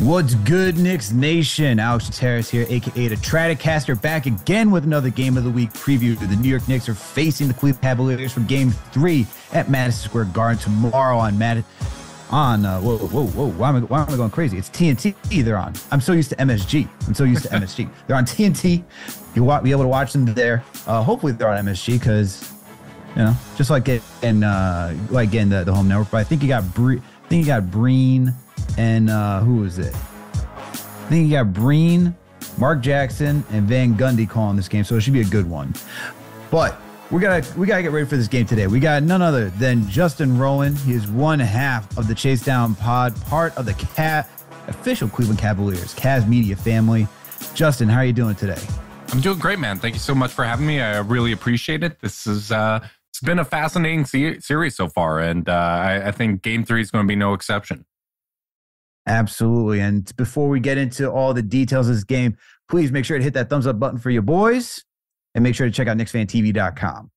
What's good, Knicks Nation? Alex Terrace here, aka the Stratocaster, back again with another game of the week preview. The New York Knicks are facing the Cleveland Cavaliers for Game Three at Madison Square Garden tomorrow on Mad on uh, whoa whoa whoa why am I why am I going crazy? It's TNT they're on. I'm so used to MSG. I'm so used to MSG. They're on TNT. You'll be able to watch them there. Uh, hopefully they're on MSG because you know just like getting uh, like getting the, the home network. But I think you got Bre- I think you got Breen and uh, who was it? I think you got Breen, Mark Jackson, and Van Gundy calling this game, so it should be a good one. But we gotta we gotta get ready for this game today. We got none other than Justin Rowan. He is one half of the Chase Down Pod, part of the cat official Cleveland Cavaliers, Cavs media family. Justin, how are you doing today? I'm doing great, man. Thank you so much for having me. I really appreciate it. This is uh, it's been a fascinating se- series so far, and uh, I, I think Game Three is going to be no exception. Absolutely. And before we get into all the details of this game, please make sure to hit that thumbs up button for your boys and make sure to check out KnicksFanTV.com.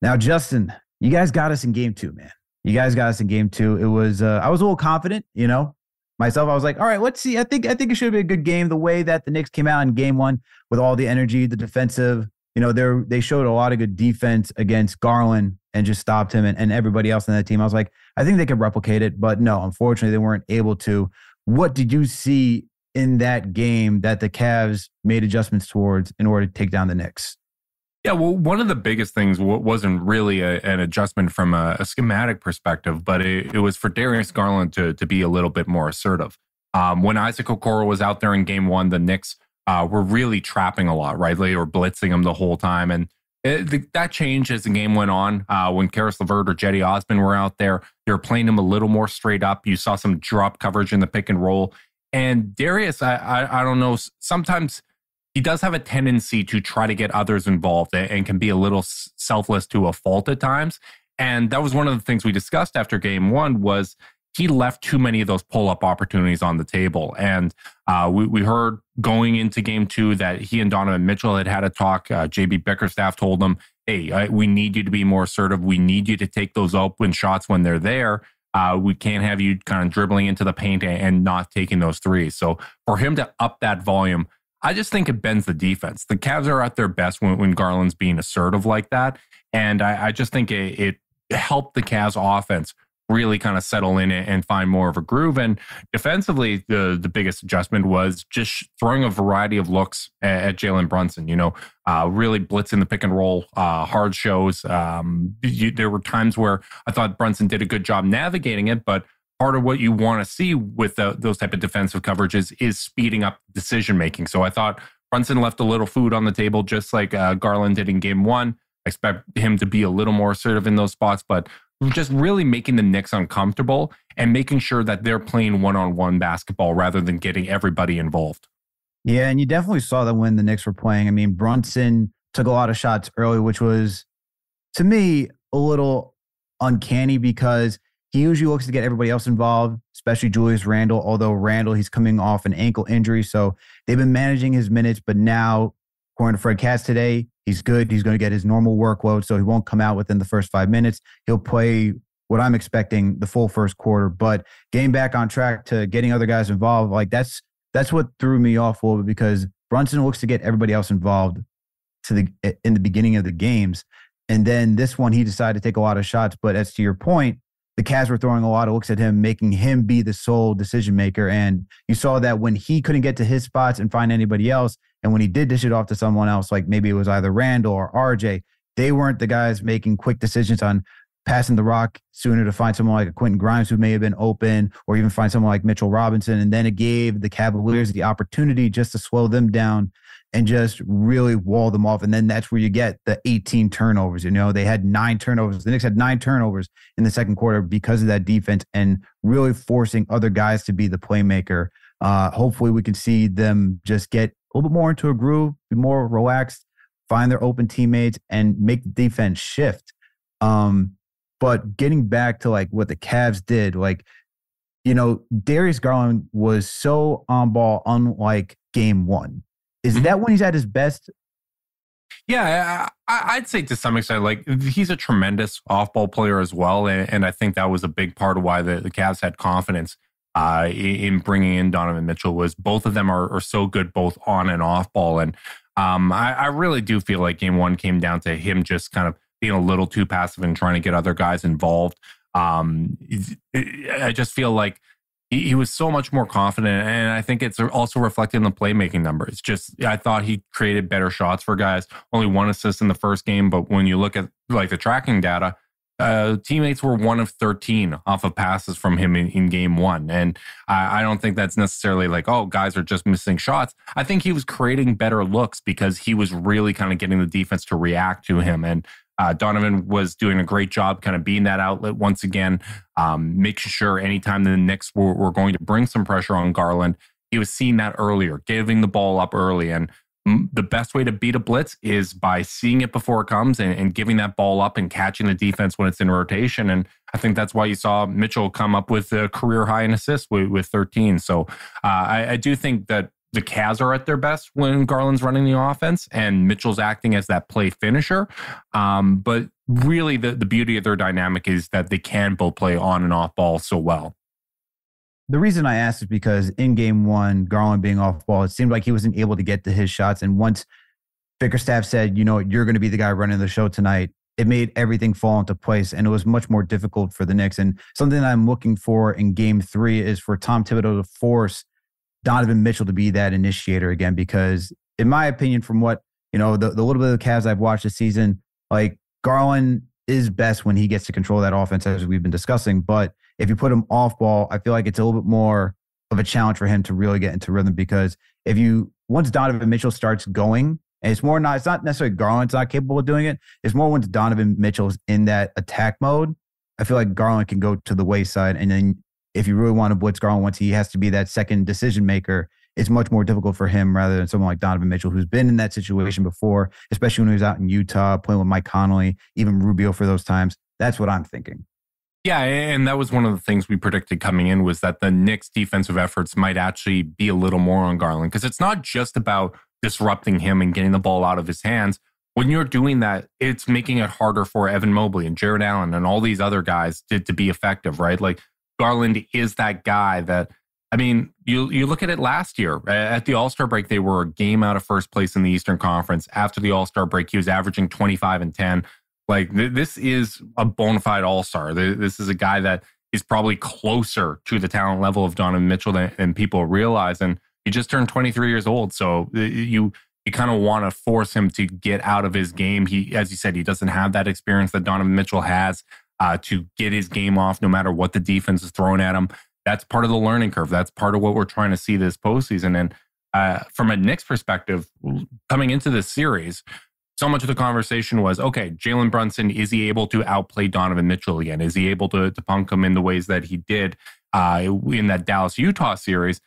Now, Justin, you guys got us in game two, man. You guys got us in game two. It was uh, I was a little confident, you know. Myself, I was like, all right, let's see. I think I think it should be a good game. The way that the Knicks came out in game one with all the energy, the defensive, you know, they they showed a lot of good defense against Garland and just stopped him and, and everybody else on that team. I was like, I think they could replicate it, but no, unfortunately, they weren't able to. What did you see in that game that the Cavs made adjustments towards in order to take down the Knicks? Yeah, well, one of the biggest things wasn't really a, an adjustment from a, a schematic perspective, but it, it, was for Darius Garland to to be a little bit more assertive. Um, when Isaac Okoro was out there in Game One, the Knicks uh, were really trapping a lot, right? They were blitzing him the whole time, and it, that changed as the game went on. Uh, when Caris LeVert or Cedi Osman were out there, they were playing him a little more straight up. You saw some drop coverage in the pick and roll. And Darius, I, I, I don't know, sometimes he does have a tendency to try to get others involved and can be a little selfless to a fault at times. And that was one of the things we discussed after game one was he left too many of those pull up opportunities on the table. And uh, we, we heard going into game two that he and Donovan Mitchell had had a talk. Uh, JB Bickerstaff told him, hey, I, we need you to be more assertive. We need you to take those open shots when they're there. Uh, we can't have you kind of dribbling into the paint and, not taking those threes. So for him to up that volume, I just think it bends the defense. The Cavs are at their best when, when Garland's being assertive like that. And I, I just think it, it helped the Cavs offense really kind of settle in it and find more of a groove. And defensively, the the biggest adjustment was just throwing a variety of looks at, at Jalen Brunson. You know, uh, really blitzing the pick and roll, uh, hard shows. Um, you, there were times where I thought Brunson did a good job navigating it, but part of what you want to see with the, those type of defensive coverages is speeding up decision making. So I thought Brunson left a little food on the table, just like uh, Garland did in Game One. I expect him to be a little more assertive in those spots, but just really making the Knicks uncomfortable and making sure that they're playing one on one basketball rather than getting everybody involved. Yeah, and you definitely saw that when the Knicks were playing. I mean, Brunson took a lot of shots early, which was to me a little uncanny because he usually looks to get everybody else involved, especially Julius Randle. Although Randle, he's coming off an ankle injury, so they've been managing his minutes. But now, according to Fred Katz today, he's good. He's going to get his normal workload, so he won't come out within the first five minutes. He'll play what I'm expecting the full first quarter. But getting back on track to getting other guys involved, like that's that's what threw me off a little bit because Brunson looks to get everybody else involved to the in the beginning of the games. And then this one, he decided to take a lot of shots. But as to your point, the Cavs were throwing a lot of looks at him, making him be the sole decision maker. And you saw that when he couldn't get to his spots and find anybody else, and when he did dish it off to someone else, like maybe it was either Randle or RJ, they weren't the guys making quick decisions on passing the rock sooner to find someone like a Quentin Grimes who may have been open, or even find someone like Mitchell Robinson. And then it gave the Cavaliers the opportunity just to slow them down and just really wall them off. And then that's where you get the 18 turnovers. You know, they had nine turnovers. The Knicks had nine turnovers in the second quarter because of that defense and really forcing other guys to be the playmaker. Uh, hopefully, we can see them just get a little bit more into a groove, be more relaxed, find their open teammates, and make the defense shift. Um, but getting back to like what the Cavs did, like, you know, Darius Garland was so on ball, unlike game one. Is mm-hmm. that when he's at his best? Yeah, I, would say to some extent, like he's a tremendous off-ball player as well, and, and, I think that was a big part of why the, the Cavs had confidence uh, in bringing in Donovan Mitchell. Was both of them are, are so good both on and off ball, and um, I, I really do feel like Game One came down to him just kind of being a little too passive and trying to get other guys involved. Um, I just feel like he, he, was so much more confident, and I think it's also reflected in the playmaking numbers. Just I thought he created better shots for guys. Only one assist in the first game, but when you look at like the tracking data, uh, teammates were one of 13 off of passes from him in, in game one. And I, I, don't think that's necessarily like, oh, guys are just missing shots. I think he was creating better looks because he was really kind of getting the defense to react to him. And uh, Donovan was doing a great job kind of being that outlet once again, um, making sure anytime the Knicks were, were, going to bring some pressure on Garland, he was seeing that earlier, giving the ball up early. And the best way to beat a blitz is by seeing it before it comes and, and, giving that ball up and catching the defense when it's in rotation. And I think that's why you saw Mitchell come up with a career high in assists with, with 13. So uh, I, I do think that the Cavs are at their best when Garland's running the offense and Mitchell's acting as that play finisher. Um, but really, the, the beauty of their dynamic is that they can both play on and off ball so well. The reason I asked is because in game one, Garland being off ball, it seemed like he wasn't able to get to his shots. And once Bickerstaff said, you know, you're going to be the guy running the show tonight, it made everything fall into place and it was much more difficult for the Knicks. And something that I'm looking for in game three is for Tom Thibodeau to force Donovan Mitchell to be that initiator again, because in my opinion, from what, you know, the, the little bit of the Cavs I've watched this season, like Garland is best when he gets to control that offense, as we've been discussing. But if you put him off ball, I feel like it's a little bit more of a challenge for him to really get into rhythm because if you once Donovan Mitchell starts going, and it's more not it's not necessarily Garland's not capable of doing it. It's more once Donovan Mitchell's in that attack mode. I feel like Garland can go to the wayside, and then if you really want to blitz Garland once he has to be that second decision maker, it's much more difficult for him rather than someone like Donovan Mitchell, who's been in that situation before, especially when he was out in Utah playing with Mike Conley, even Rubio for those times. That's what I'm thinking. Yeah, and that was one of the things we predicted coming in was that the Knicks defensive efforts might actually be a little more on Garland because it's not just about disrupting him and getting the ball out of his hands. When you're doing that, it's making it harder for Evan Mobley and Jarrett Allen and all these other guys to, to be effective, right? Like Garland is that guy that I mean, you you look at it last year at the All Star break, they were a game out of first place in the Eastern Conference. After the All Star break, he was averaging 25 and 10. Like th- this is a bona fide All Star. This is a guy that is probably closer to the talent level of Donovan Mitchell than, than people realize. And he just turned 23 years old, so you you kind of want to force him to get out of his game. He, as you said, he doesn't have that experience that Donovan Mitchell has uh, to get his game off no matter what the defense is throwing at him. That's part of the learning curve. That's part of what we're trying to see this postseason. And uh, from a Knicks perspective, coming into this series, so much of the conversation was okay, Jalen Brunson, is he able to outplay Donovan Mitchell again? Is he able to, to punk him in the ways that he did uh, in that Dallas Utah series?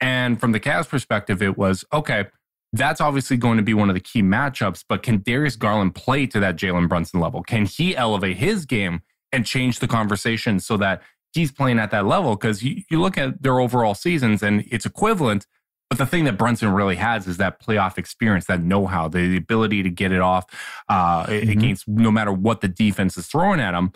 And from the Cavs perspective, it was okay, that's obviously going to be one of the key matchups. But can Darius Garland play to that Jalen Brunson level? Can he elevate his game and change the conversation so that he's playing at that level? Because you, you look at their overall seasons and it's equivalent. But the thing that Brunson really has is that playoff experience, that know how, the ability to get it off uh, mm-hmm. against no matter what the defense is throwing at him.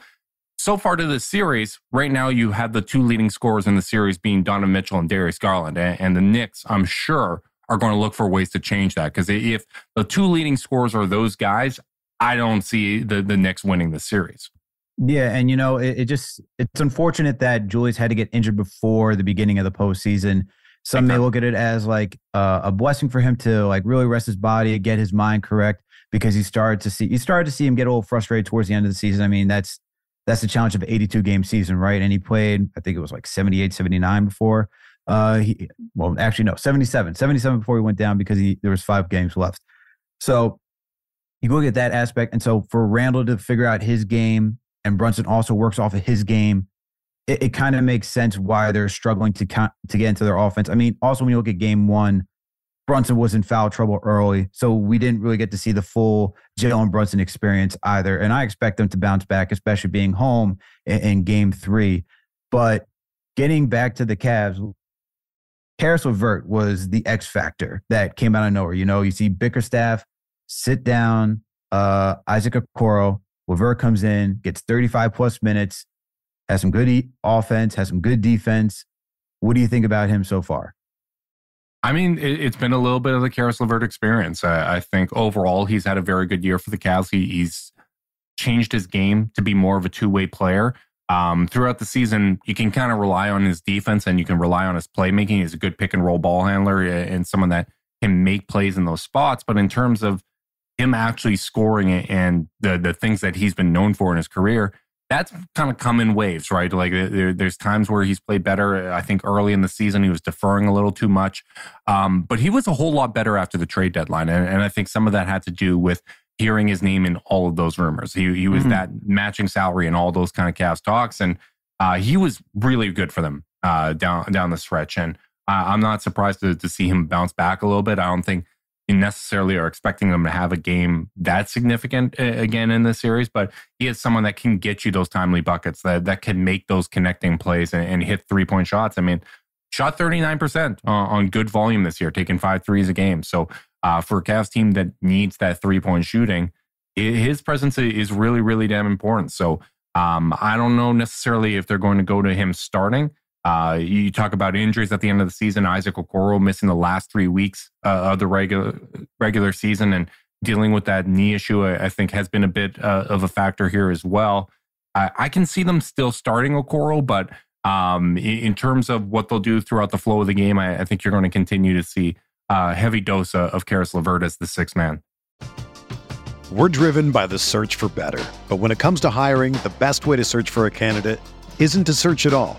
So far to this series, right now you have the two leading scorers in the series being Donovan Mitchell and Darius Garland. And, and the Knicks, I'm sure, are going to look for ways to change that. Because if the two leading scorers are those guys, I don't see the, the Knicks winning the series. Yeah, and you know, it, it, just it's unfortunate that Julius had to get injured before the beginning of the postseason. Some may look at it as like uh, a blessing for him to like really rest his body, get his mind correct, because he started to see you started to see him get a little frustrated towards the end of the season. I mean, that's that's the challenge of an 82 game season, right? And he played, I think it was like 78, 79 before. Uh, he, well, actually, no, 77, 77 before he went down because he there was five games left. So you look at that aspect. And so for Randle to figure out his game and Brunson also works off of his game, it, it kind of makes sense why they're struggling to to get into their offense. I mean, also when you look at game one, Brunson was in foul trouble early, so we didn't really get to see the full Jalen Brunson experience either. And I expect them to bounce back, especially being home in, in game three. But getting back to the Cavs, Caris LeVert was the X factor that came out of nowhere. You know, you see Bickerstaff sit down, uh, Isaac Okoro, LeVert comes in, gets 35 plus minutes, has some good e- offense, has some good defense. What do you think about him so far? I mean, it, has been a little bit of the Caris LeVert experience. I, I, think overall he's had a very good year for the Cavs. He, he's changed his game to be more of a two way player. Um, throughout the season, you can kind of rely on his defense and you can rely on his playmaking. He's a good pick and roll ball handler and someone that can make plays in those spots. But in terms of him actually scoring and the the things that he's been known for in his career, that's kind of come in waves, right? Like there, there's times where he's played better. I think early in the season he was deferring a little too much, um, but he was a whole lot better after the trade deadline, and, and, I think some of that had to do with hearing his name in all of those rumors. He he was mm-hmm. that matching salary and all those kind of Cavs talks, and uh, he was really good for them uh, down down the stretch. And I'm not surprised to, to see him bounce back a little bit. I don't think necessarily are expecting them to have a game that significant again in this series, but he is someone that can get you those timely buckets that, that can make those connecting plays and, and hit three point shots. I mean, shot 39% on good volume this year, taking five threes a game. So uh, for a Cavs team that needs that three point shooting, his presence is really, really damn important. So um, I don't know necessarily if they're going to go to him starting. Uh, you talk about injuries at the end of the season. Isaac Okoro missing the last three weeks uh, of the regular regular season and dealing with that knee issue. I, I think has been a bit uh, of a factor here as well. I, I, can see them still starting Okoro, but um, in, in, terms of what they'll do throughout the flow of the game, I, I think you're going to continue to see a heavy dose of Caris LeVert as the sixth man. We're driven by the search for better, but when it comes to hiring, the best way to search for a candidate isn't to search at all.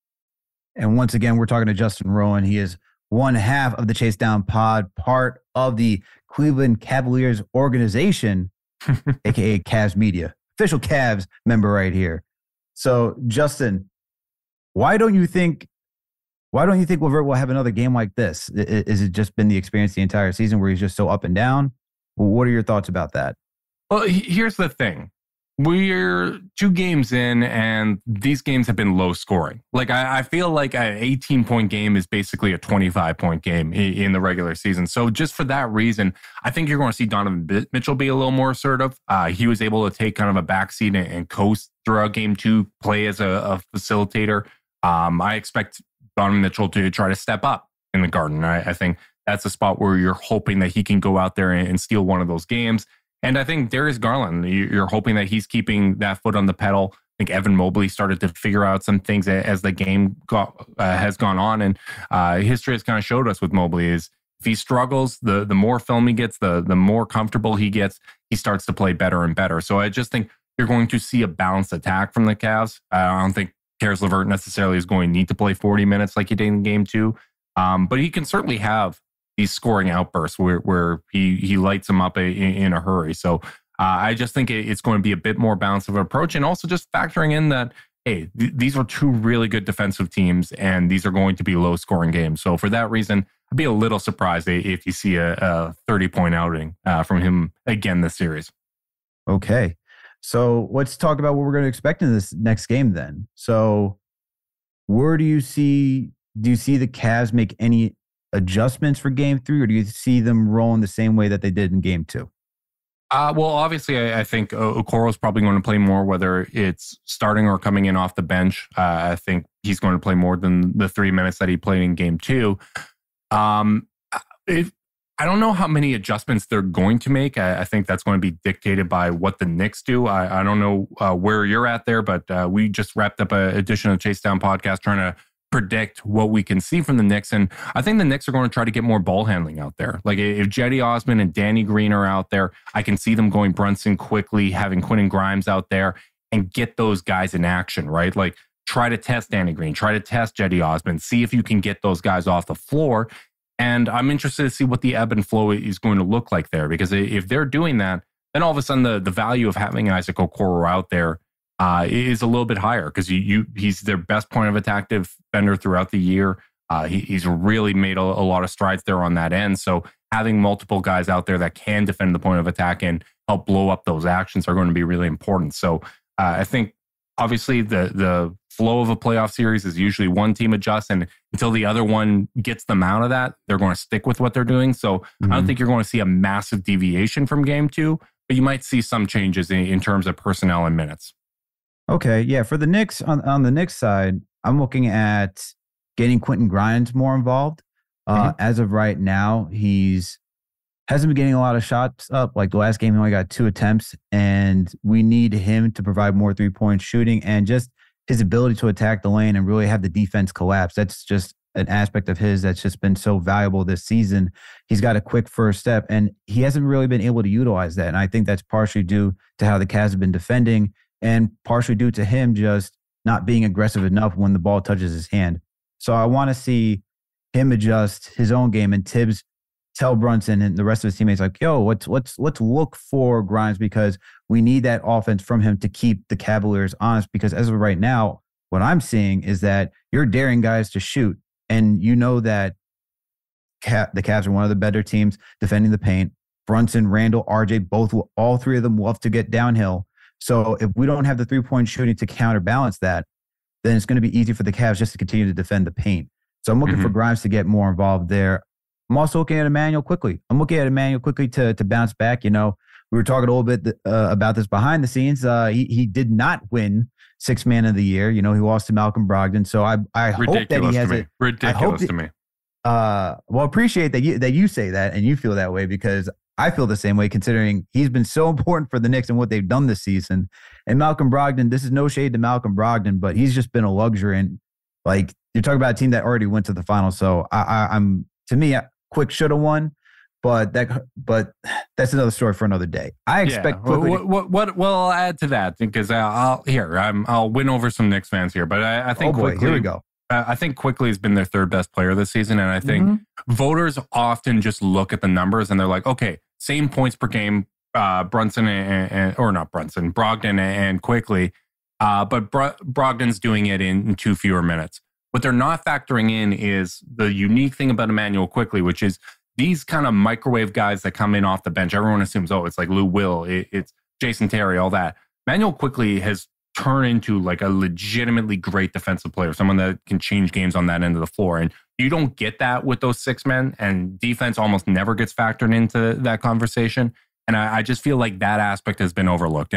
And once again, we're talking to Justin Rowan. He is one half of the Chase Down Pod, part of the Cleveland Cavaliers organization, aka Cavs Media, official Cavs member right here. So, Justin, why don't you think? Why don't you think LeVert will have another game like this? Is it just been the experience the entire season where he's just so up and down? What are your thoughts about that? Well, here's the thing. We're two games in, and these games have been low scoring. Like, I, I feel like an 18 point game is basically a 25 point game in the regular season. So, just for that reason, I think you're going to see Donovan Mitchell be a little more assertive. Uh, he was able to take kind of a backseat and, and coast throughout game two, play as a, a facilitator. Um, I expect Donovan Mitchell to try to step up in the garden. I, I think that's a spot where you're hoping that he can go out there and, and steal one of those games. And I think Darius Garland, you're hoping that he's keeping that foot on the pedal. I think Evan Mobley started to figure out some things as the game got, uh, has gone on, and uh, history has kind of showed us with Mobley is if he struggles, the the more film he gets, the the more comfortable he gets, he starts to play better and better. So I just think you're going to see a balanced attack from the Cavs. I don't think Caris LeVert necessarily is going to need to play 40 minutes like he did in game two, um, but he can certainly have these scoring outbursts where, where he he lights them up in, in a hurry. So uh, I just think it's going to be a bit more balanced of an approach, and also just factoring in that hey, th- these are two really good defensive teams, and these are going to be low scoring games. So for that reason, I'd be a little surprised if you see a, a 30 point outing uh, from him again this series. Okay. So let's talk about what we're going to expect in this next game then. So where do you see do you see the Cavs make any adjustments for game three, or do you see them rolling the same way that they did in game two? Uh, well, obviously, I, I think Okoro is probably going to play more, whether it's starting or coming in off the bench. Uh, I think he's going to play more than the three minutes that he played in game two. Um, if, I don't know how many adjustments they're going to make. I, I, think that's going to be dictated by what the Knicks do. I, I don't know uh, where you're at there, but uh, we just wrapped up an edition of Chase Down podcast trying to predict what we can see from the Knicks. And I think the Knicks are going to try to get more ball handling out there. Like if Cedi Osman and Danny Green are out there, I can see them going Brunson Quickley, having Quentin Grimes out there and get those guys in action, right? Like try to test Danny Green, try to test Cedi Osman, see if you can get those guys off the floor. And I'm interested to see what the ebb and flow is going to look like there because if they're doing that, then all of a sudden the, the value of having Isaac Okoro out there uh, is a little bit higher because you, you he's their best point of attack defender throughout the year. Uh, he, he's really made a, a, lot of strides there on that end. So having multiple guys out there that can defend the point of attack and help blow up those actions are going to be really important. So uh, I think obviously the the flow of a playoff series is usually one team adjusts and until the other one gets them out of that they're going to stick with what they're doing so mm-hmm. i don't mm-hmm. think you're going to see a massive deviation from game two but you might see some changes in, in terms of personnel and minutes Okay, yeah. For the Knicks on on the Knicks side, I'm looking at getting Quentin Grimes more involved. Uh, mm-hmm. As of right now, he's hasn't been getting a lot of shots up. Like the last game, he only got two attempts, and we need him to provide more three point shooting and just his ability to attack the lane and really have the defense collapse. That's just an aspect of his that's just been so valuable this season. He's got a quick first step, and he hasn't really been able to utilize that. And I think that's partially due to how the Cavs have been defending and partially due to him just not being aggressive enough when the ball touches his hand. So I want to see him adjust his own game and Thibs tell Brunson and the rest of his teammates like, "Yo, let's let's let's look for Grimes because we need that offense from him to keep the Cavaliers honest. Because as of right now, what I'm seeing is that you're daring guys to shoot, and you know that the Cavs are one of the better teams defending the paint. Brunson, Randle, RJ, both all three of them love to get downhill. So if we don't have the three point shooting to counterbalance that, then it's going to be easy for the Cavs just to continue to defend the paint. So I'm looking mm-hmm. for Grimes to get more involved there. I'm also looking at Immanuel Quickley. I'm looking at Immanuel Quickley to to bounce back. You know, we were talking a little bit uh, about this behind the scenes. Uh, he he did not win six man of the year. You know, he lost to Malcolm Brogdon. So I I Ridiculous hope that he has a ridiculous to me. Uh, well, appreciate that you that you say that and you feel that way because I feel the same way, considering he's been so important for the Knicks and what they've done this season. And Malcolm Brogdon, this is no shade to Malcolm Brogdon, but he's just been a luxury. And like you're talking about a team that already went to the final, so I, I, am to me, Quick should have won, but that but that's another story for another day. I expect. Yeah. What, what, what, Well, I'll add to that because I'll, I'll here I'm I'll win over some Knicks fans here, but I, I think oh boy, here we go. I think Quickley has been their third best player this season. And I think mm-hmm. voters often just look at the numbers and they're like, okay, same points per game, uh, Brunson and, and, or not Brunson, Brogdon and Quickley, Uh, but Bro- Brogdon's doing it in, in two fewer minutes. What they're not factoring in is the unique thing about Immanuel Quickley, which is these kind of microwave guys that come in off the bench. Everyone assumes, oh, it's like Lou Will, it, it's Jason Terry, all that. Manuel Quickley has turned into like a legitimately great defensive player, someone that can change games on that end of the floor. And you don't get that with those six men, and defense almost never gets factored into that conversation. And I, I just feel like that aspect has been overlooked.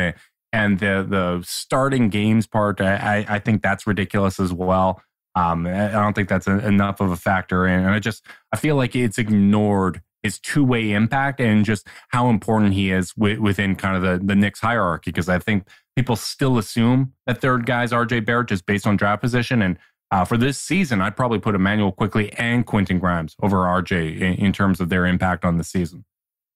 And the the starting games part, I, I think that's ridiculous as well. Um, I don't think that's a, enough of a factor, and I just I feel like it's ignored his two way impact and just how important he is w- within kind of the the Knicks hierarchy. Because I think people still assume that third guy's RJ Barrett just based on draft position, and uh, for this season, I'd probably put Immanuel Quickley and Quentin Grimes over RJ in, in terms of their impact on the season.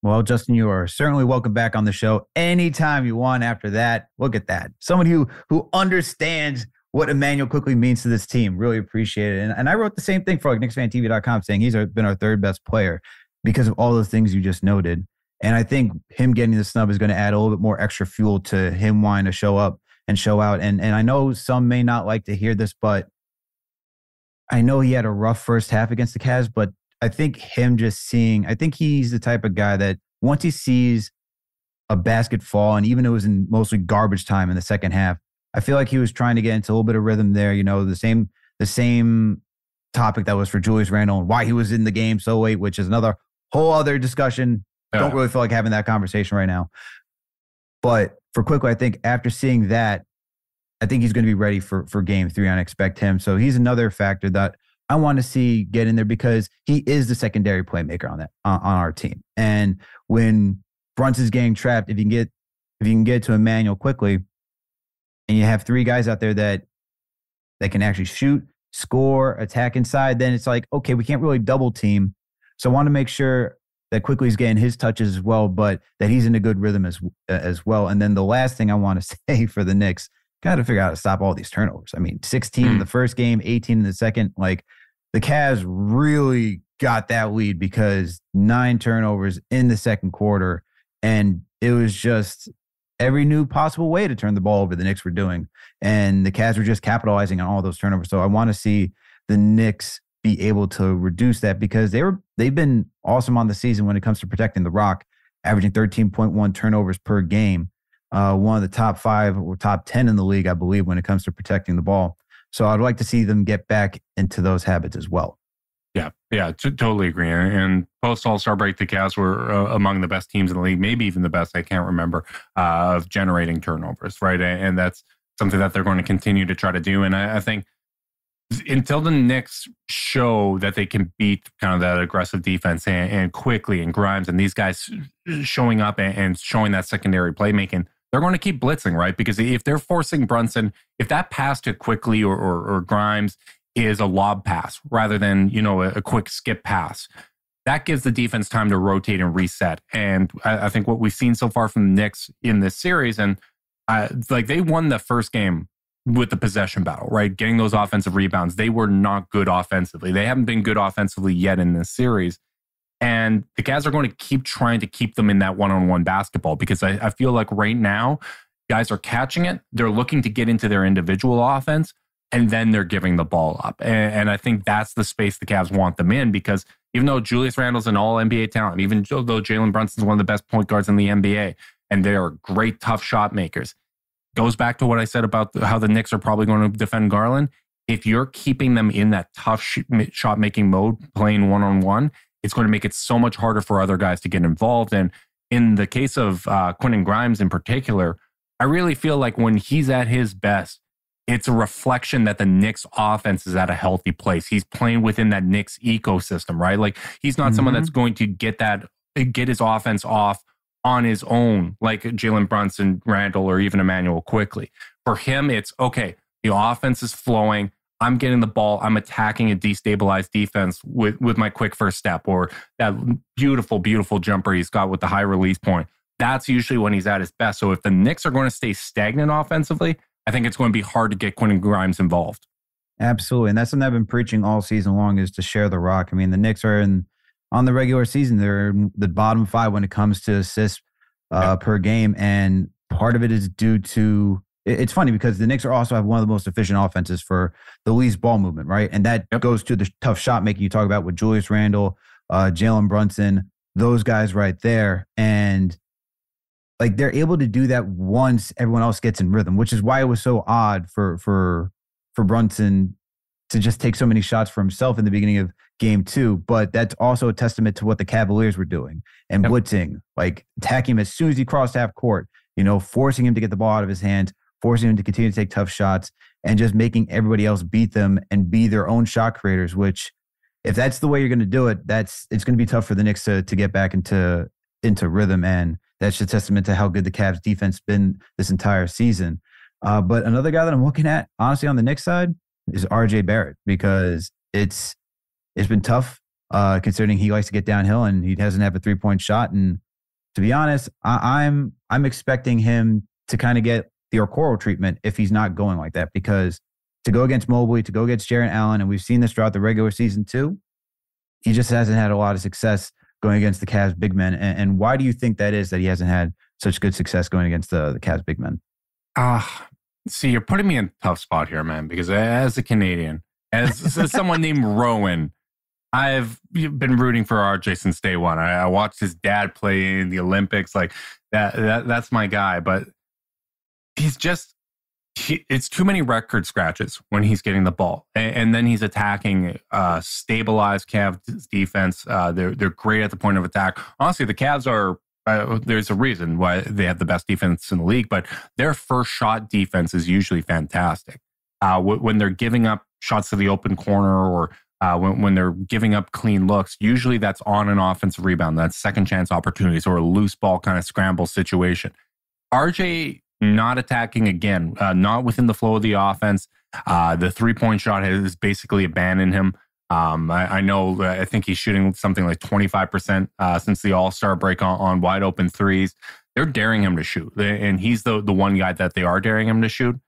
Well, Justin, you are certainly welcome back on the show anytime you want. After that, look at that. Someone who who understands what Immanuel Quickley means to this team. Really appreciate it. And, and I wrote the same thing for like KnicksFanTV.com saying he's our, been our third best player because of all the things you just noted. And I think him getting the snub is going to add a little bit more extra fuel to him wanting to show up and show out. And and I know some may not like to hear this, but I know he had a rough first half against the Cavs, but I think him just seeing, I think he's the type of guy that once he sees a basket fall, and even it was in mostly garbage time in the second half, I feel like he was trying to get into a little bit of rhythm there. You know, the same the same topic that was for Julius Randle and why he was in the game so late, which is another whole other discussion. Yeah. Don't really feel like having that conversation right now. But for Quickley, I think after seeing that, I think he's going to be ready for for game three. I expect him. So he's another factor that I want to see get in there because he is the secondary playmaker on that on, on our team. And when Brunson's getting trapped, if you can get if you can get to Immanuel Quickley, and you have three guys out there that that can actually shoot, score, attack inside, then it's like, okay, we can't really double team. So I want to make sure that Quickley's getting his touches as well, but that he's in a good rhythm as uh, as well. And then the last thing I want to say for the Knicks, got to figure out how to stop all these turnovers. I mean, 16 in the mm. first game, 18 in the second. Like the Cavs really got that lead because nine turnovers in the second quarter. And it was just every new possible way to turn the ball over the Knicks were doing. And the Cavs were just capitalizing on all those turnovers. So I want to see the Knicks be able to reduce that because they were they've been awesome on the season when it comes to protecting the rock, averaging 13.1 turnovers per game. Uh, one of the top five or top 10 in the league, I believe, when it comes to protecting the ball. So I'd like to see them get back into those habits as well. Yeah, yeah, t- totally agree. And post All Star break, the Cavs were uh, among the best teams in the league, maybe even the best. I can't remember uh, of generating turnovers, right? And that's something that they're going to continue to try to do. And I, I think until the Knicks show that they can beat kind of that aggressive defense and, and Quickley and Grimes and these guys showing up and, and showing that secondary playmaking, they're going to keep blitzing, right? Because if they're forcing Brunson, if that pass to Quickley or, or, or Grimes is a lob pass rather than, you know, a, a, quick skip pass. That gives the defense time to rotate and reset. And I, I think what we've seen so far from the Knicks in this series, and like they won the first game with the possession battle, right? Getting those offensive rebounds. They were not good offensively. They haven't been good offensively yet in this series. And the Cavs are going to keep trying to keep them in that one on one basketball because I, I feel like right now, guys are catching it. They're looking to get into their individual offense and then they're giving the ball up. And, and, I think that's the space the Cavs want them in because even though Julius Randle's an all NBA talent, even though Jalen Brunson's one of the best point guards in the NBA, and they are great, tough shot makers, goes back to what I said about how the Knicks are probably going to defend Garland. If you're keeping them in that tough shot making mode, playing one on one, it's going to make it so much harder for other guys to get involved. And in the case of uh, Quentin Grimes in particular, I really feel like when he's at his best, it's a reflection that the Knicks offense is at a healthy place. He's playing within that Knicks ecosystem, right? Like he's not mm-hmm. someone that's going to get that get his offense off on his own, like Jalen Brunson, Randle, or even Immanuel Quickley. For him, it's okay. The offense is flowing. I'm getting the ball. I'm attacking a destabilized defense with, with my quick first step or that beautiful, beautiful jumper he's got with the high release point. That's usually when he's at his best. So if the Knicks are going to stay stagnant offensively, I think it's going to be hard to get Quentin Grimes involved. Absolutely. And that's something I've been preaching all season long is to share the rock. I mean, the Knicks are in on the regular season, they're in the bottom five when it comes to assists uh, per game. And part of it is due to it's funny because the Knicks are also have one of the most efficient offenses for the least ball movement, right? And that yep. goes to the tough shot making you talk about with Julius Randle, uh, Jalen Brunson, those guys right there. And like they're able to do that once everyone else gets in rhythm, which is why it was so odd for for for Brunson to just take so many shots for himself in the beginning of game two. But that's also a testament to what the Cavaliers were doing and yep. blitzing, like attacking him as soon as he crossed half court, you know, forcing him to get the ball out of his hands, forcing him to continue to take tough shots, and just making everybody else beat them and be their own shot creators, which if that's the way you're going to do it, that's it's going to be tough for the Knicks to, to get back into into rhythm. And that's just testament to how good the Cavs defense been this entire season. Uh, but another guy that I'm looking at, honestly, on the Knicks side is RJ Barrett because it's it's been tough uh, considering he likes to get downhill and he doesn't have a three point shot. And to be honest, I, I'm I'm expecting him to kind of get the Okoro treatment if he's not going like that because to go against Mobley, to go against Jarrett Allen, and we've seen this throughout the regular season too. He just hasn't had a lot of success going against the Cavs big men. And, and why do you think that is that he hasn't had such good success going against the, the Cavs big men? Ah, uh, see, you're putting me in a tough spot here, man, because as a Canadian, as, as someone named Rowan, I've been rooting for RJ since day one. I, I, watched his dad play in the Olympics. Like that, that that's my guy. But he's just he, it's too many record scratches when he's getting the ball, and, and then he's attacking uh, stabilized Cavs defense. Uh, they're they're great at the point of attack. Honestly, the Cavs are. Uh, there's a reason why they have the best defense in the league, but their first shot defense is usually fantastic. Uh, when they're giving up shots to the open corner or uh, when, when they're giving up clean looks, usually that's on an offensive rebound. That's second chance opportunities or a loose ball kind of scramble situation. RJ not attacking again, uh, not within the flow of the offense. Uh, the three point shot has basically abandoned him. Um, I, I, know, I think he's shooting something like 25% uh, since the All Star break on, on, wide open threes. They're daring him to shoot, and he's the the one guy that they are daring him to shoot.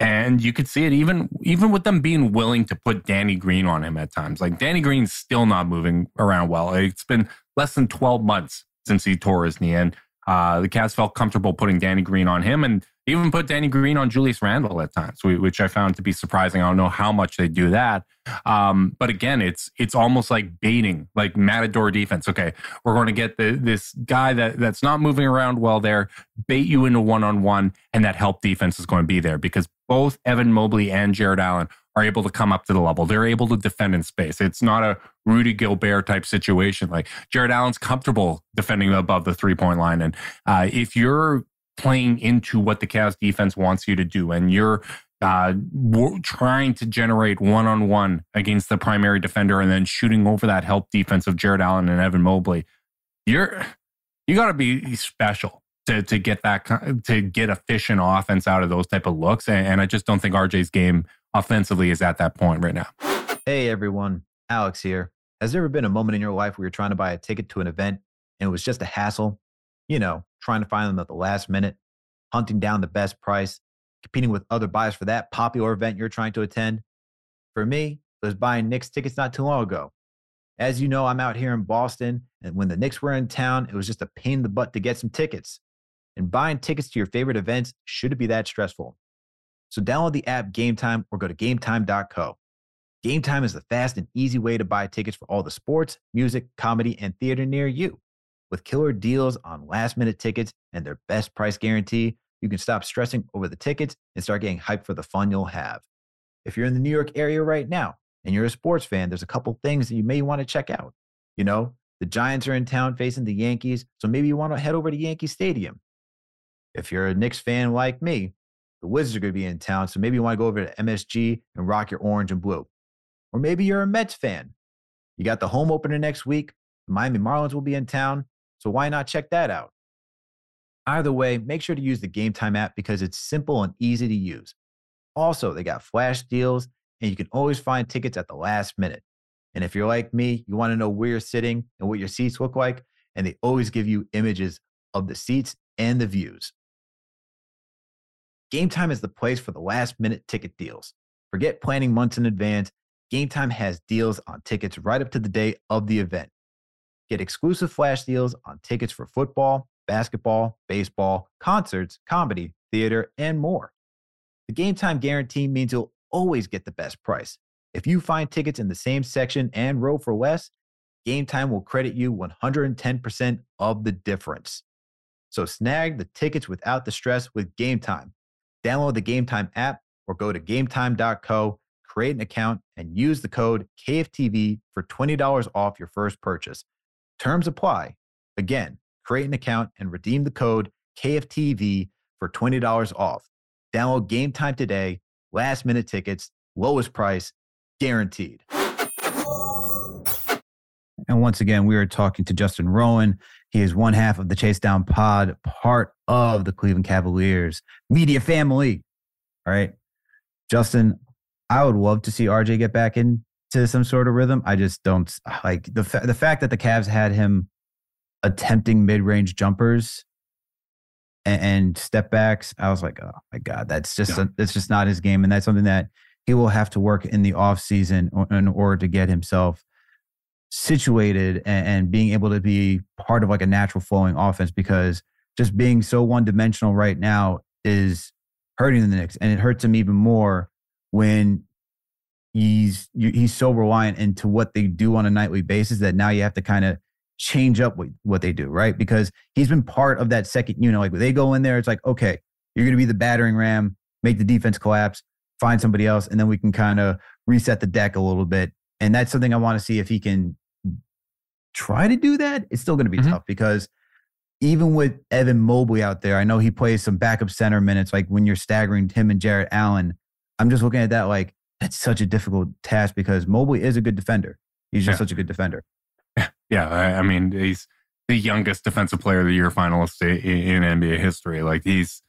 And you could see it even even with them being willing to put Danny Green on him at times. Like Danny Green's still not moving around well. It's been less than 12 months since he tore his knee, and uh, the Cavs felt comfortable putting Danny Green on him and even put Danny Green on Julius Randle at times, which I found to be surprising. I don't know how much they do that, um, but again, it's it's almost like baiting, like matador defense. Okay, we're going to get the, this guy that that's not moving around well there, bait you into one on one, and that help defense is going to be there because both Evan Mobley and Jarrett Allen are able to come up to the level. They're able to defend in space. It's not a Rudy Gobert type situation. Like Jarrett Allen's comfortable defending above the three point line. And uh, if you're playing into what the Cavs defense wants you to do and you're uh, trying to generate one on one against the primary defender and then shooting over that help defense of Jarrett Allen and Evan Mobley, you're you got to be special to to get that to get efficient offense out of those type of looks. And, and I just don't think RJ's game offensively is at that point right now. Hey everyone, Alex here. Has there ever been a moment in your life where you're trying to buy a ticket to an event and it was just a hassle? You know, trying to find them at the last minute, hunting down the best price, competing with other buyers for that popular event you're trying to attend. For me, it was buying Knicks tickets not too long ago. As you know, I'm out here in Boston, and when the Knicks were in town, it was just a pain in the butt to get some tickets. And buying tickets to your favorite events shouldn't be that stressful. So download the app Game Time or go to gametime.co. Game Time is the fast and easy way to buy tickets for all the sports, music, comedy, and theater near you. With killer deals on last minute tickets and their best price guarantee, you can stop stressing over the tickets and start getting hyped for the fun you'll have. If you're in the New York area right now and you're a sports fan, there's a couple things that you may want to check out. You know, the Giants are in town facing the Yankees, so maybe you want to head over to Yankee Stadium. If you're a Knicks fan like me, the Wizards are going to be in town, so maybe you want to go over to MSG and rock your orange and blue. Or maybe you're a Mets fan. You got the home opener next week. The Miami Marlins will be in town, so why not check that out? Either way, make sure to use the Game Time app because it's simple and easy to use. Also, they got flash deals, and you can always find tickets at the last minute. And if you're like me, you want to know where you're sitting and what your seats look like, and they always give you images of the seats and the views. Game Time is the place for the last minute ticket deals. Forget planning months in advance. Game Time has deals on tickets right up to the day of the event. Get exclusive flash deals on tickets for football, basketball, baseball, concerts, comedy, theater, and more. The Game Time guarantee means you'll always get the best price. If you find tickets in the same section and row for less, Game Time will credit you 110% of the difference. So snag the tickets without the stress with Game Time. Download the Game Time app or go to gametime.co, create an account, and use the code KFTV for $20 off your first purchase. Terms apply. Again, create an account and redeem the code KFTV for $20 off. Download Game Time today. Last minute tickets, lowest price, guaranteed. And once again, we are talking to Justin Rowan. He is one half of the Chase Down Pod, part of the Cleveland Cavaliers media family. All right. Justin, I would love to see RJ get back into some sort of rhythm. I just don't like the fa- the fact that the Cavs had him attempting mid range jumpers and, and, step backs. I was like, oh my god, that's just yeah. a, that's just not his game, and that's something that he will have to work in the off season in order to get himself situated and, and being able to be part of like a natural flowing offense because just being so one dimensional right now is hurting the Knicks, and it hurts him even more when he's he's so reliant into what they do on a nightly basis that now you have to kind of change up what, what they do, right? Because he's been part of that second unit. Like they go in there, it's like, okay, you're going to be the battering ram, make the defense collapse, find somebody else, and then we can kind of reset the deck a little bit. And that's something I want to see if he can try to do that. It's still going to be mm-hmm. tough because even with Evan Mobley out there, I know he plays some backup center minutes. Like when you're staggering him and Jarrett Allen, I'm just looking at that like that's such a difficult task because Mobley is a good defender. He's just yeah. such a good defender. Yeah, I, I, mean he's the youngest defensive player of the year finalist in, in NBA history. Like he's,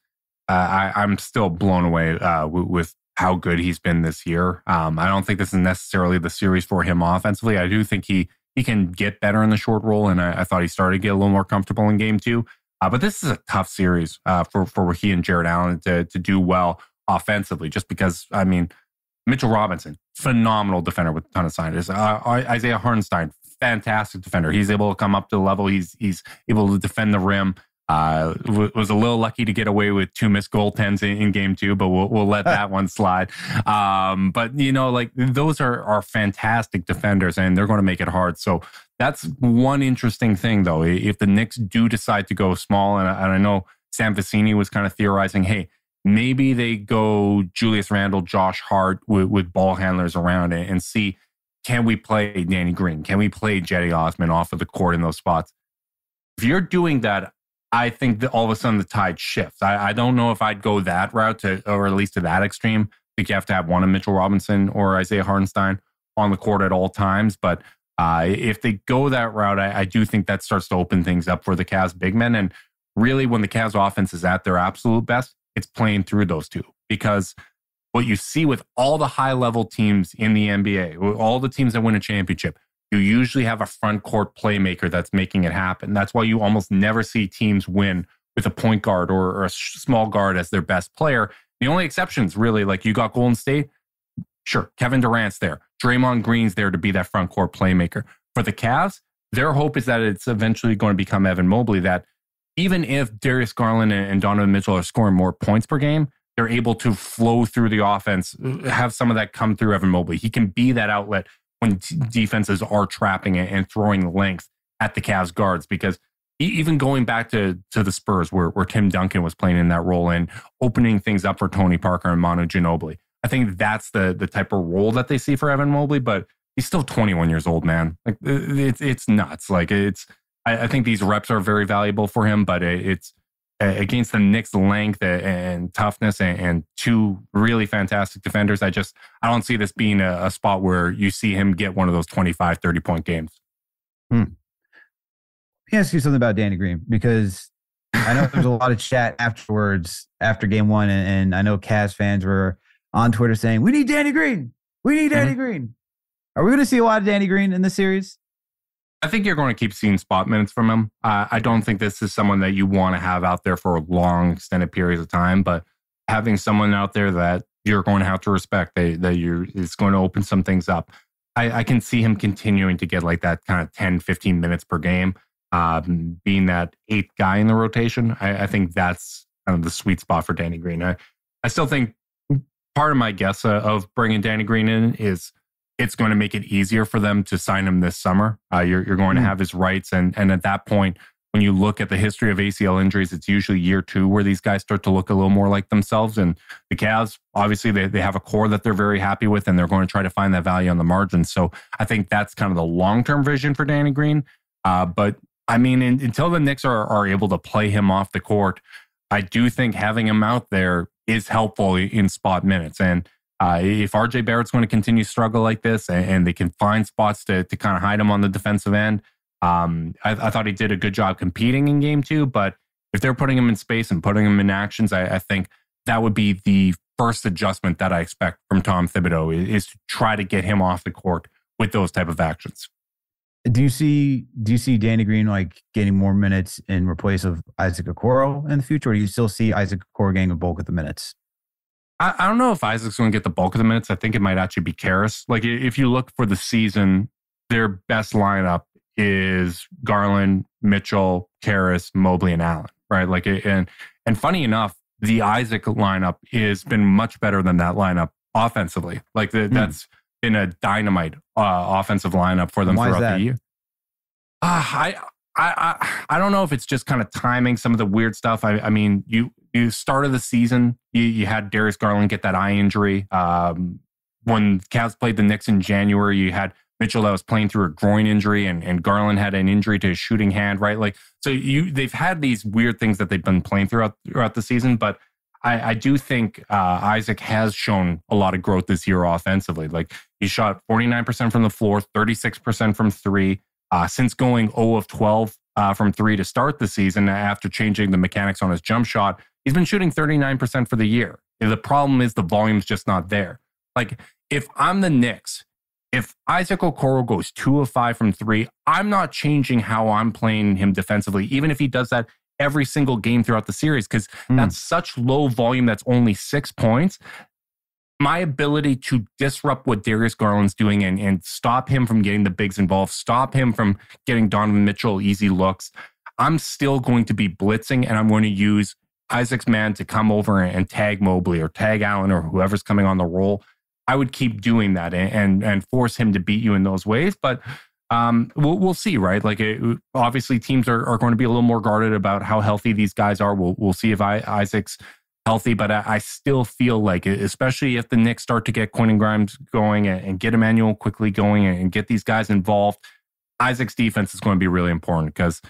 uh, I, I'm still blown away uh, with, with how good he's been this year. Um, I don't think this is necessarily the series for him offensively. I do think he he can get better in the short roll, and I, I thought he started to get a little more comfortable in game two. Uh, but this is a tough series uh, for for he and Jarrett Allen to to do well offensively, just because I mean Mitchell Robinson, phenomenal defender with a ton of scientists. Uh, Isaiah Hartenstein, fantastic defender. He's able to come up to the level. He's he's able to defend the rim. Uh, was a little lucky to get away with two missed goaltends in, in game two, but we'll, we'll let that one slide. Um, but you know, like those are are fantastic defenders, and they're going to make it hard. So that's one interesting thing, though. If the Knicks do decide to go small, and, and I know Sam Vecenie was kind of theorizing, hey, maybe they go Julius Randle, Josh Hart with, with ball handlers around it, and see can we play Danny Green? Can we play Cedi Osman off of the court in those spots? If you're doing that, I think that all of a sudden the tide shifts. I, I, don't know if I'd go that route to, or at least to that extreme. I think you have to have one of Mitchell Robinson or Isaiah Hartenstein on the court at all times. But uh, if they go that route, I, I, do think that starts to open things up for the Cavs big men. And really, when the Cavs offense is at their absolute best, it's playing through those two because what you see with all the high level teams in the NBA, all the teams that win a championship, you usually have a front court playmaker that's making it happen. That's why you almost never see teams win with a point guard or, or a small guard as their best player. The only exceptions, really, like you got Golden State, sure, Kevin Durant's there, Draymond Green's there to be that front court playmaker. For the Cavs, their hope is that it's eventually going to become Evan Mobley. That even if Darius Garland and Donovan Mitchell are scoring more points per game, they're able to flow through the offense, uh, have some of that come through Evan Mobley. He can be that outlet when defenses are trapping it and throwing length at the Cavs guards because even going back to to the Spurs where, where Tim Duncan was playing in that role and opening things up for Tony Parker and Manu Ginobili. I think that's the the type of role that they see for Evan Mobley, but he's still 21 years old, man. Like it's it's nuts. Like it's I, I think these reps are very valuable for him, but it, it's against the Knicks' length and toughness and, two really fantastic defenders. I just I don't see this being a, a, spot where you see him get one of those 25, 30 point games. Hmm. Let me ask you something about Danny Green because I know there's a lot of chat afterwards after game one, and, and, I know Cavs fans were on Twitter saying, "We need Danny Green. We need Danny mm-hmm. Green." Are we going to see a lot of Danny Green in this series? I think you're going to keep seeing spot minutes from him. Uh, I don't think this is someone that you want to have out there for long, extended periods of time, but having someone out there that you're going to have to respect that, that you're, it's going to open some things up. I, I, can see him continuing to get like that kind of 10, 15 minutes per game, um, being that eighth guy in the rotation. I, I, think that's kind of the sweet spot for Danny Green. I, I still think part of my guess uh, of bringing Danny Green in is it's going to make it easier for them to sign him this summer. Uh, you're, you're going mm. to have his rights. And, and at that point, when you look at the history of ACL injuries, it's usually year two where these guys start to look a little more like themselves. And the Cavs, obviously, they, they have a core that they're very happy with, and they're going to try to find that value on the margin. So I think that's kind of the long term vision for Danny Green. Uh, but I mean, in, until the Knicks are, are able to play him off the court, I do think having him out there is helpful in spot minutes. And uh, if RJ Barrett's going to continue to struggle like this and, and they can find spots to, to kind of hide him on the defensive end, um, I, I, thought he did a good job competing in game two, but if they're putting him in space and putting him in actions, I, I think that would be the first adjustment that I expect from Tom Thibodeau is, is, to try to get him off the court with those type of actions. Do you see do you see Danny Green like getting more minutes in replace of Isaac Okoro in the future, or do you still see Isaac Okoro getting a bulk of the minutes? I, I don't know if Isaac's going to get the bulk of the minutes. I think it might actually be Caris. Like if you look for the season, their best lineup is Garland, Mitchell, Caris, Mobley, and Allen, right? Like, and and funny enough, the Isaac lineup has been much better than that lineup offensively. Like the, hmm. that's been a dynamite uh, offensive lineup for them Why throughout the year. Uh, I, I, I, I don't know if it's just kind of timing some of the weird stuff. I, I mean, you, you started the season, you, you had Darius Garland get that eye injury. Um, when Cavs played the Knicks in January, you had Mitchell that was playing through a groin injury and, and Garland had an injury to his shooting hand, right? Like, so you, they've had these weird things that they've been playing throughout, throughout the season, but I, I do think uh, Isaac has shown a lot of growth this year offensively. Like he shot 49% from the floor, 36% from three. Uh, since going 0 of 12 uh, from three to start the season after changing the mechanics on his jump shot, he's been shooting 39% for the year. The problem is the volume's just not there. Like if I'm the Knicks if Isaac Okoro goes two of five from three, I'm not changing how I'm playing him defensively, even if he does that every single game throughout the series, because mm. that's such low volume that's only six points. My ability to disrupt what Darius Garland's doing and, and stop him from getting the bigs involved, stop him from getting Donovan Mitchell easy looks, I'm still going to be blitzing and I'm going to use Isaac's man to come over and tag Mobley or tag Allen or whoever's coming on the roll I would keep doing that and and, and force him to beat you in those ways. But um, we'll, we'll see, right? Like, it, obviously, teams are, are going to be a little more guarded about how healthy these guys are. We'll, we'll see if I, Isaac's healthy, but I, I, still feel like, especially if the Knicks start to get Quentin Grimes going and, and get Immanuel Quickley going and get these guys involved, Isaac's defense is going to be really important because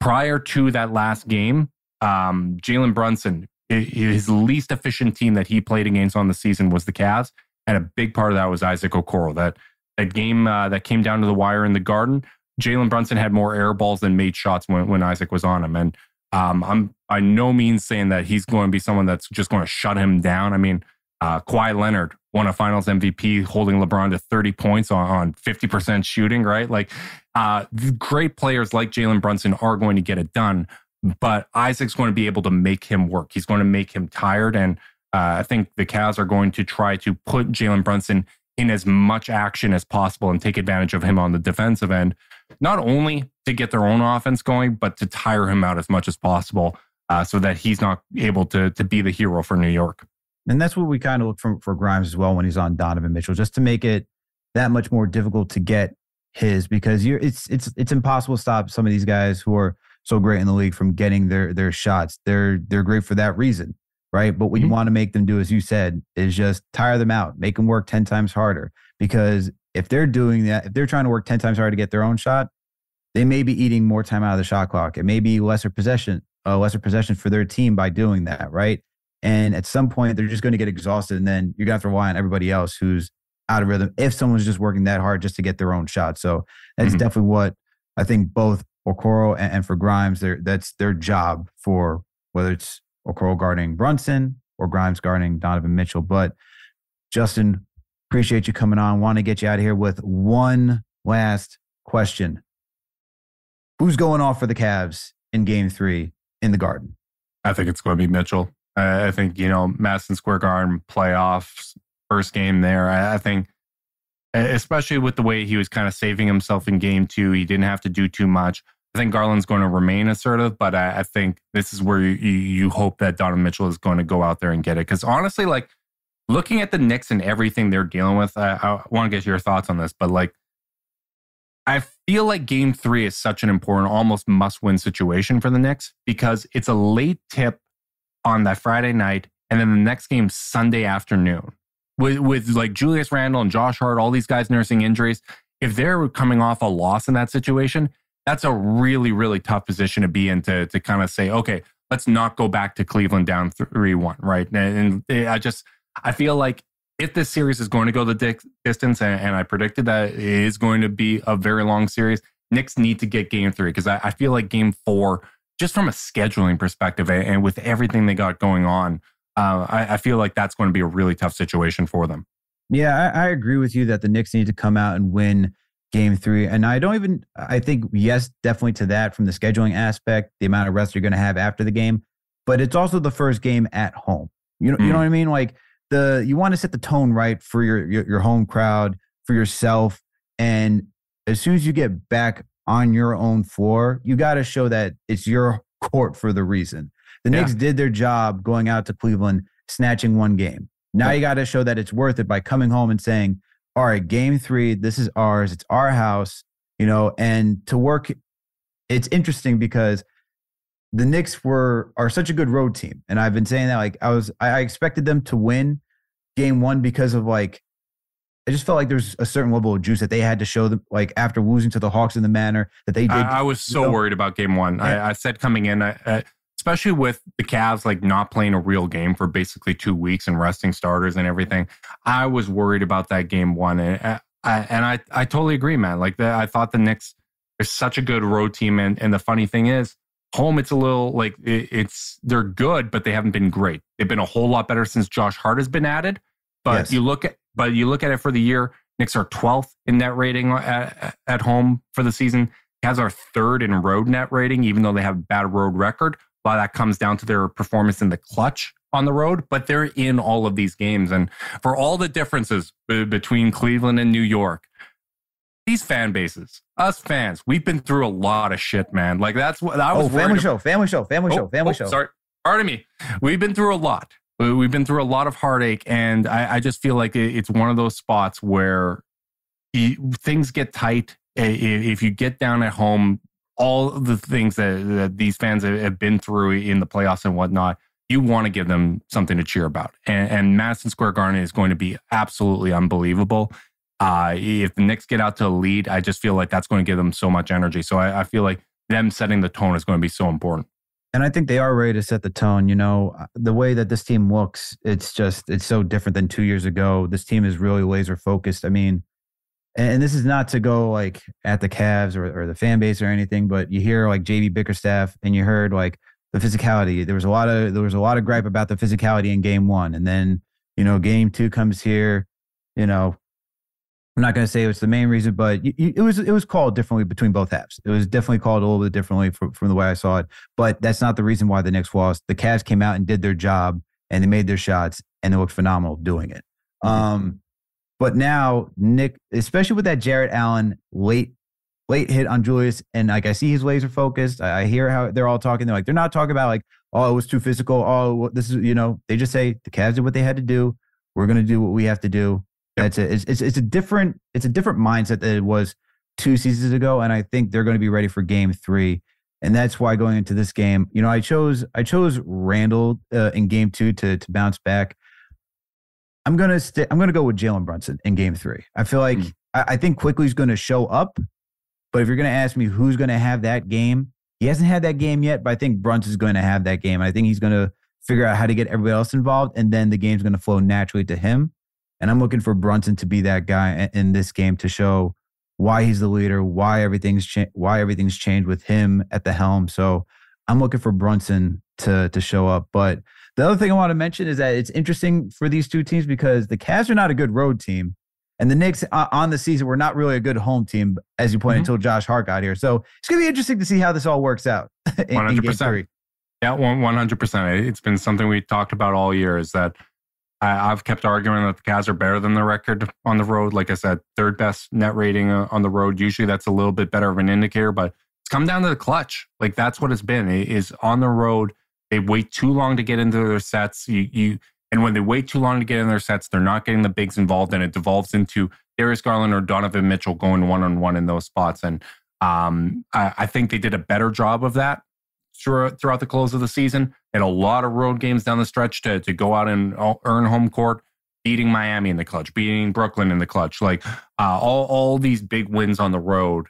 prior to that last game, um, Jalen Brunson, his least efficient team that he played against on the season was the Cavs. And a big part of that was Isaac Okoro. That that game uh, that came down to the wire in the Garden, Jalen Brunson had more air balls than made shots when, when Isaac was on him. And um, I'm by no means saying that he's going to be someone that's just going to shut him down. I mean, uh, Kawhi Leonard won a Finals MVP, holding LeBron to 30 points on, on 50% shooting. Right, like uh, great players like Jalen Brunson are going to get it done. But Isaac's going to be able to make him work. He's going to make him tired and uh, I think the Cavs are going to try to put Jalen Brunson in as much action as possible and take advantage of him on the defensive end, not only to get their own offense going, but to tire him out as much as possible uh, so that he's not able to, to be the hero for New York. And that's what we kind of look for, for Grimes as well when he's on Donovan Mitchell, just to make it that much more difficult to get his because you're it's it's it's impossible to stop some of these guys who are so great in the league from getting their their shots. They're they're great for that reason right? But what mm-hmm. you want to make them do, as you said, is just tire them out, make them work 10 times harder. Because if they're doing that, if they're trying to work 10 times harder to get their own shot, they may be eating more time out of the shot clock. It may be lesser possession, uh, lesser possession for their team by doing that, right? And at some point, they're just going to get exhausted, and then you're going to have to rely on everybody else who's out of rhythm if someone's just working that hard just to get their own shot. So that's mm-hmm. definitely what I think both Okoro and, and for Grimes, that's their job for whether it's Okoro guarding Brunson or Grimes guarding Donovan Mitchell. But Justin, appreciate you coming on. Want to get you out of here with one last question. Who's going off for the Cavs in game three in the garden? I think it's going to be Mitchell. I think you know Madison Square Garden playoffs first game there. I think especially with the way he was kind of saving himself in game two, he didn't have to do too much. I think Garland's going to remain assertive, but I, I think this is where you, you hope that Donovan Mitchell is going to go out there and get it. Because honestly, like looking at the Knicks and everything they're dealing with, I, I want to get your thoughts on this, but like I feel like game three is such an important, almost must win situation for the Knicks because it's a late tip on that Friday night. And then the next game Sunday afternoon with, with like Julius Randle and Josh Hart, all these guys nursing injuries. If they're coming off a loss in that situation, that's a really, really tough position to be in to, to kind of say, okay, let's not go back to Cleveland down 3 1, right? And, I just, I feel like if this series is going to go the di- distance, and, and, I predicted that it is going to be a very long series, Knicks need to get game three because I, I, feel like game four, just from a scheduling perspective and, and with everything they got going on, uh, I, I, feel like that's going to be a really tough situation for them. Yeah, I, I agree with you that the Knicks need to come out and win game three. And I don't even, I think, yes, definitely to that from the scheduling aspect, the amount of rest you're going to have after the game. But it's also the first game at home. You know, mm. you know hmm. what I mean? Like the, you want to set the tone right for your, your, your home crowd, for yourself. And as soon as you get back on your own floor, you got to show that it's your court for the reason. The yeah. Knicks did their job going out to Cleveland, snatching one game. Now yeah. you got to show that it's worth it by coming home and saying, all right, game three, this is ours, it's our house, you know, and to work, it's interesting because the Knicks were are such a good road team. And I've been saying that like I was I expected them to win game one because of like I just felt like there's a certain level of juice that they had to show them, like after losing to the Hawks in the manner that they did. I, I was so you know? worried about game one. I, I, said coming in, I, especially with the Cavs like not playing a real game for basically two weeks and resting starters and everything. I was worried about that game one, and uh, I, and I I totally agree, man. Like the, I thought the Knicks are such a good road team, and and the funny thing is. Home, it's a little like it, it's they're good, but they haven't been great. They've been a whole lot better since Josh Hart has been added. But yes. you look at but you look at it for the year, Knicks are 12th in net rating at, at home for the season. Has our third in road net rating, even though they have a bad road record. A lot of that comes down to their performance in the clutch on the road, but they're in all of these games. And for all the differences b- between Cleveland and New York, these fan bases, us fans, we've been through a lot of shit, man. Like that's what I was. Oh, family show, family show, family oh, show, family oh, show. Sorry, pardon me. We've been through a lot. We've been through a lot of heartache, and I, I just feel like it's one of those spots where things get tight. If you get down at home, all the things that, that these fans have been through in the playoffs and whatnot, you want to give them something to cheer about. And, and Madison Square Garden is going to be absolutely unbelievable. Uh, if the Knicks get out to a lead, I just feel like that's going to give them so much energy. So I, I feel like them setting the tone is going to be so important. And I think they are ready to set the tone. You know, uh, the way that this team looks, it's just, it's so different than two years ago. This team is really laser focused. I mean, and this is not to go like at the Cavs or, or the fan base or anything, but you hear like JB Bickerstaff and you heard like the physicality. There was a lot of there was a lot of gripe about the physicality in game one. And then, you know, game two comes here, you know, I'm not going to say it was the main reason, but it was it was called differently between both halves. It was definitely called a little bit differently from, from the way I saw it. But that's not the reason why the Knicks lost. The Cavs came out and did their job and they made their shots and they looked phenomenal doing it. Mm-hmm. Um, but now Nick, especially with that Jarrett Allen late late hit on Julius, and like I see his laser focused. I, hear how they're all talking. They're like they're not talking about like oh it was too physical. Oh this is you know they just say the Cavs did what they had to do. We're gonna do what we have to do. Yep. That's it. It's, it's it's a different it's a different mindset than it was two seasons ago, and I think they're going to be ready for Game Three. And that's why going into this game, you know, I chose I chose Randle uh, in Game Two to to bounce back. I'm gonna st- I'm gonna go with Jalen Brunson in Game Three. I feel like mm. I-, I think Quickley's gonna show up, but if you're gonna ask me who's gonna have that game, he hasn't had that game yet. But I think Brunson's going to have that game. I think he's gonna figure out how to get everybody else involved, and then the game's gonna flow naturally to him. And I'm looking for Brunson to be that guy in this game to show why he's the leader, why everything's cha- why everything's changed with him at the helm. So I'm looking for Brunson to to show up, but the other thing I want to mention is that it's interesting for these two teams because the Cavs are not a good road team. And the Knicks uh, on the season were not really a good home team, as you pointed, mm-hmm. until Josh Hart got here. So it's going to be interesting to see how this all works out in, 100%. In. Yeah, one hundred percent. It's been something we talked about all year. Is that I, have kept arguing that the Cavs are better than the record on the road. Like I said, third best net rating uh, on the road. Usually, that's a little bit better of an indicator, but it's come down to the clutch. Like that's what it's been. It is on the road. They wait too long to get into their sets. You, you and when they wait too long to get in their sets, they're not getting the bigs involved, and it devolves into Darius Garland or Donovan Mitchell going one on one in those spots. And um, I, I think they did a better job of that throughout the close of the season. And a lot of road games down the stretch to, to go out and earn home court, beating Miami in the clutch, beating Brooklyn in the clutch. Like uh, all, all these big wins on the road.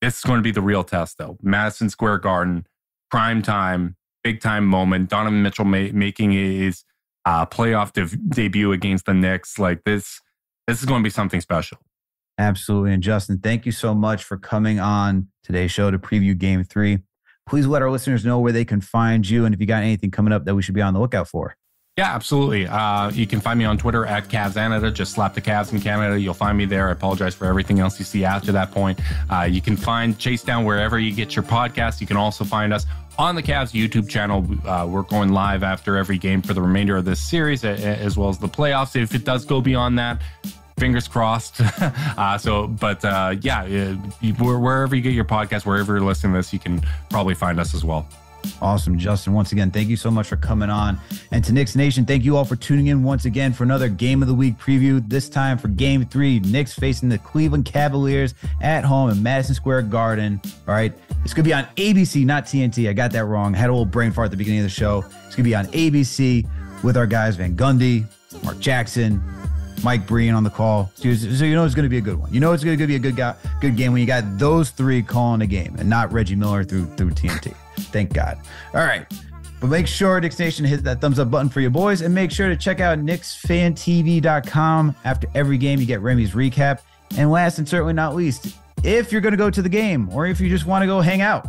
This is going to be the real test, though. Madison Square Garden, prime time, big time moment. Donovan Mitchell ma- making his uh, playoff de- debut against the Knicks. Like this, this is going to be something special. Absolutely. And Justin, thank you so much for coming on today's show to preview game three please let our listeners know where they can find you and if you got anything coming up that we should be on the lookout for. Yeah, absolutely. Uh, you can find me on Twitter at Cavs Canada. Just slap the Cavs in Canada. You'll find me there. I apologize for everything else you see after that point. Uh, you can find Chase Down wherever you get your podcast. You can also find us on the Cavs YouTube channel. Uh, we're going live after every game for the remainder of this series, as well as the playoffs. If it does go beyond that, fingers crossed. uh, so, but uh, yeah, wherever you get your podcast, wherever you're listening to this, you can probably find us as well. Awesome, Justin. Once again, thank you so much for coming on. And to Knicks Nation, thank you all for tuning in once again for another Game of the Week preview. This time for Game Three, Knicks facing the Cleveland Cavaliers at home in Madison Square Garden. All right, it's gonna be on ABC, not TNT. I got that wrong. I had a little brain fart at the beginning of the show. It's gonna be on ABC with our guys Van Gundy, Mark Jackson, Mike Breen on the call. So, you know it's going to be a good one. You know it's going to be a good guy, good game when you got those three calling the game and not Reggie Miller through through TNT. Thank God. All right. But make sure Knicks Nation hit that thumbs up button for your boys and make sure to check out KnicksFanTV.com. After every game, you get Remy's recap. And last and certainly not least, if you're going to go to the game or if you just want to go hang out,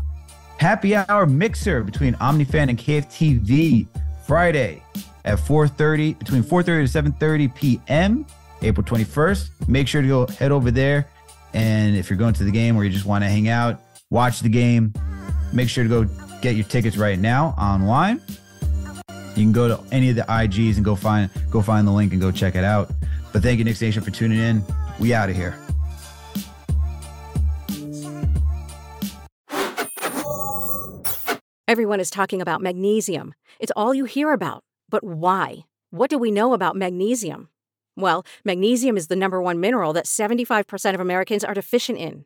happy hour mixer between OmniFan and KFTV Friday at 4:30 between 4:30 to 7:30 p.m. April 21st. Make sure to go head over there. And if you're going to the game or you just want to hang out, watch the game, make sure to go get your tickets right now online. You can go to any of the IGs and go find go find the link and go check it out. But thank you, Knicks Nation, for tuning in. We out of here. Everyone is talking about magnesium. It's all you hear about. But why? What do we know about magnesium? Well, magnesium is the number one mineral that 75% of Americans are deficient in.